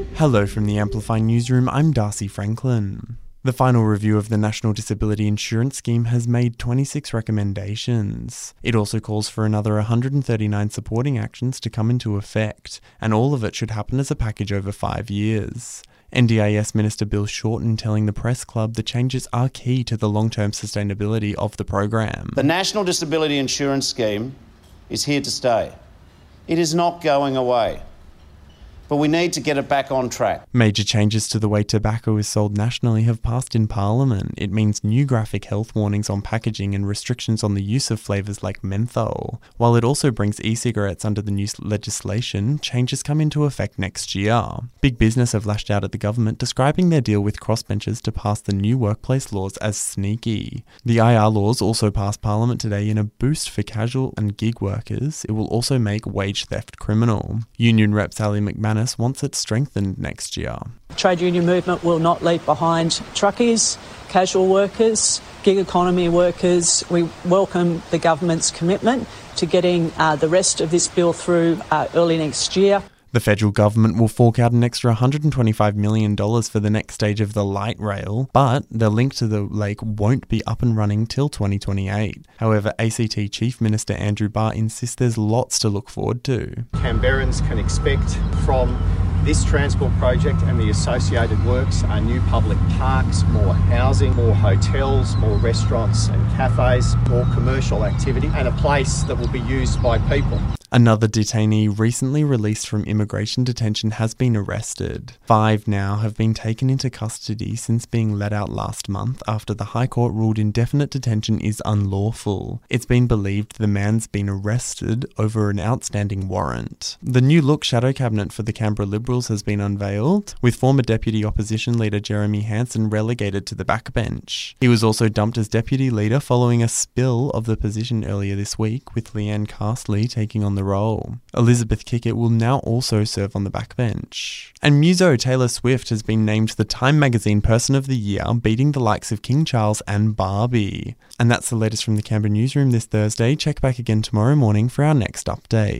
Hello from the Amplify Newsroom, I'm Darcy Franklin. The final review of the National Disability Insurance Scheme has made 26 recommendations. It also calls for another 139 supporting actions to come into effect, and all of it should happen as a package over five years. NDIS Minister Bill Shorten telling the Press Club the changes are key to the long term sustainability of the program. The National Disability Insurance Scheme is here to stay. It is not going away but we need to get it back on track. Major changes to the way tobacco is sold nationally have passed in Parliament. It means new graphic health warnings on packaging and restrictions on the use of flavours like menthol. While it also brings e cigarettes under the new legislation, changes come into effect next year. Big business have lashed out at the government, describing their deal with crossbenchers to pass the new workplace laws as sneaky. The IR laws also passed Parliament today in a boost for casual and gig workers. It will also make wage theft criminal. Union rep Sally McManus wants it strengthened next year. Trade union movement will not leave behind truckies, casual workers, gig economy workers. We welcome the government's commitment to getting uh, the rest of this bill through uh, early next year. The federal government will fork out an extra $125 million for the next stage of the light rail, but the link to the lake won't be up and running till 2028. However, ACT Chief Minister Andrew Barr insists there's lots to look forward to. Canberrans can expect from this transport project and the associated works are new public parks, more housing, more hotels, more restaurants and cafes, more commercial activity, and a place that will be used by people. Another detainee recently released from immigration detention has been arrested. Five now have been taken into custody since being let out last month after the High Court ruled indefinite detention is unlawful. It's been believed the man's been arrested over an outstanding warrant. The new look shadow cabinet for the Canberra Liberals has been unveiled, with former Deputy Opposition Leader Jeremy Hanson relegated to the backbench. He was also dumped as Deputy Leader following a spill of the position earlier this week, with Leanne Castley taking on the the role. Elizabeth Kikkert will now also serve on the backbench. And Muso Taylor Swift has been named the Time Magazine Person of the Year, beating the likes of King Charles and Barbie. And that's the latest from the Canberra newsroom this Thursday. Check back again tomorrow morning for our next update.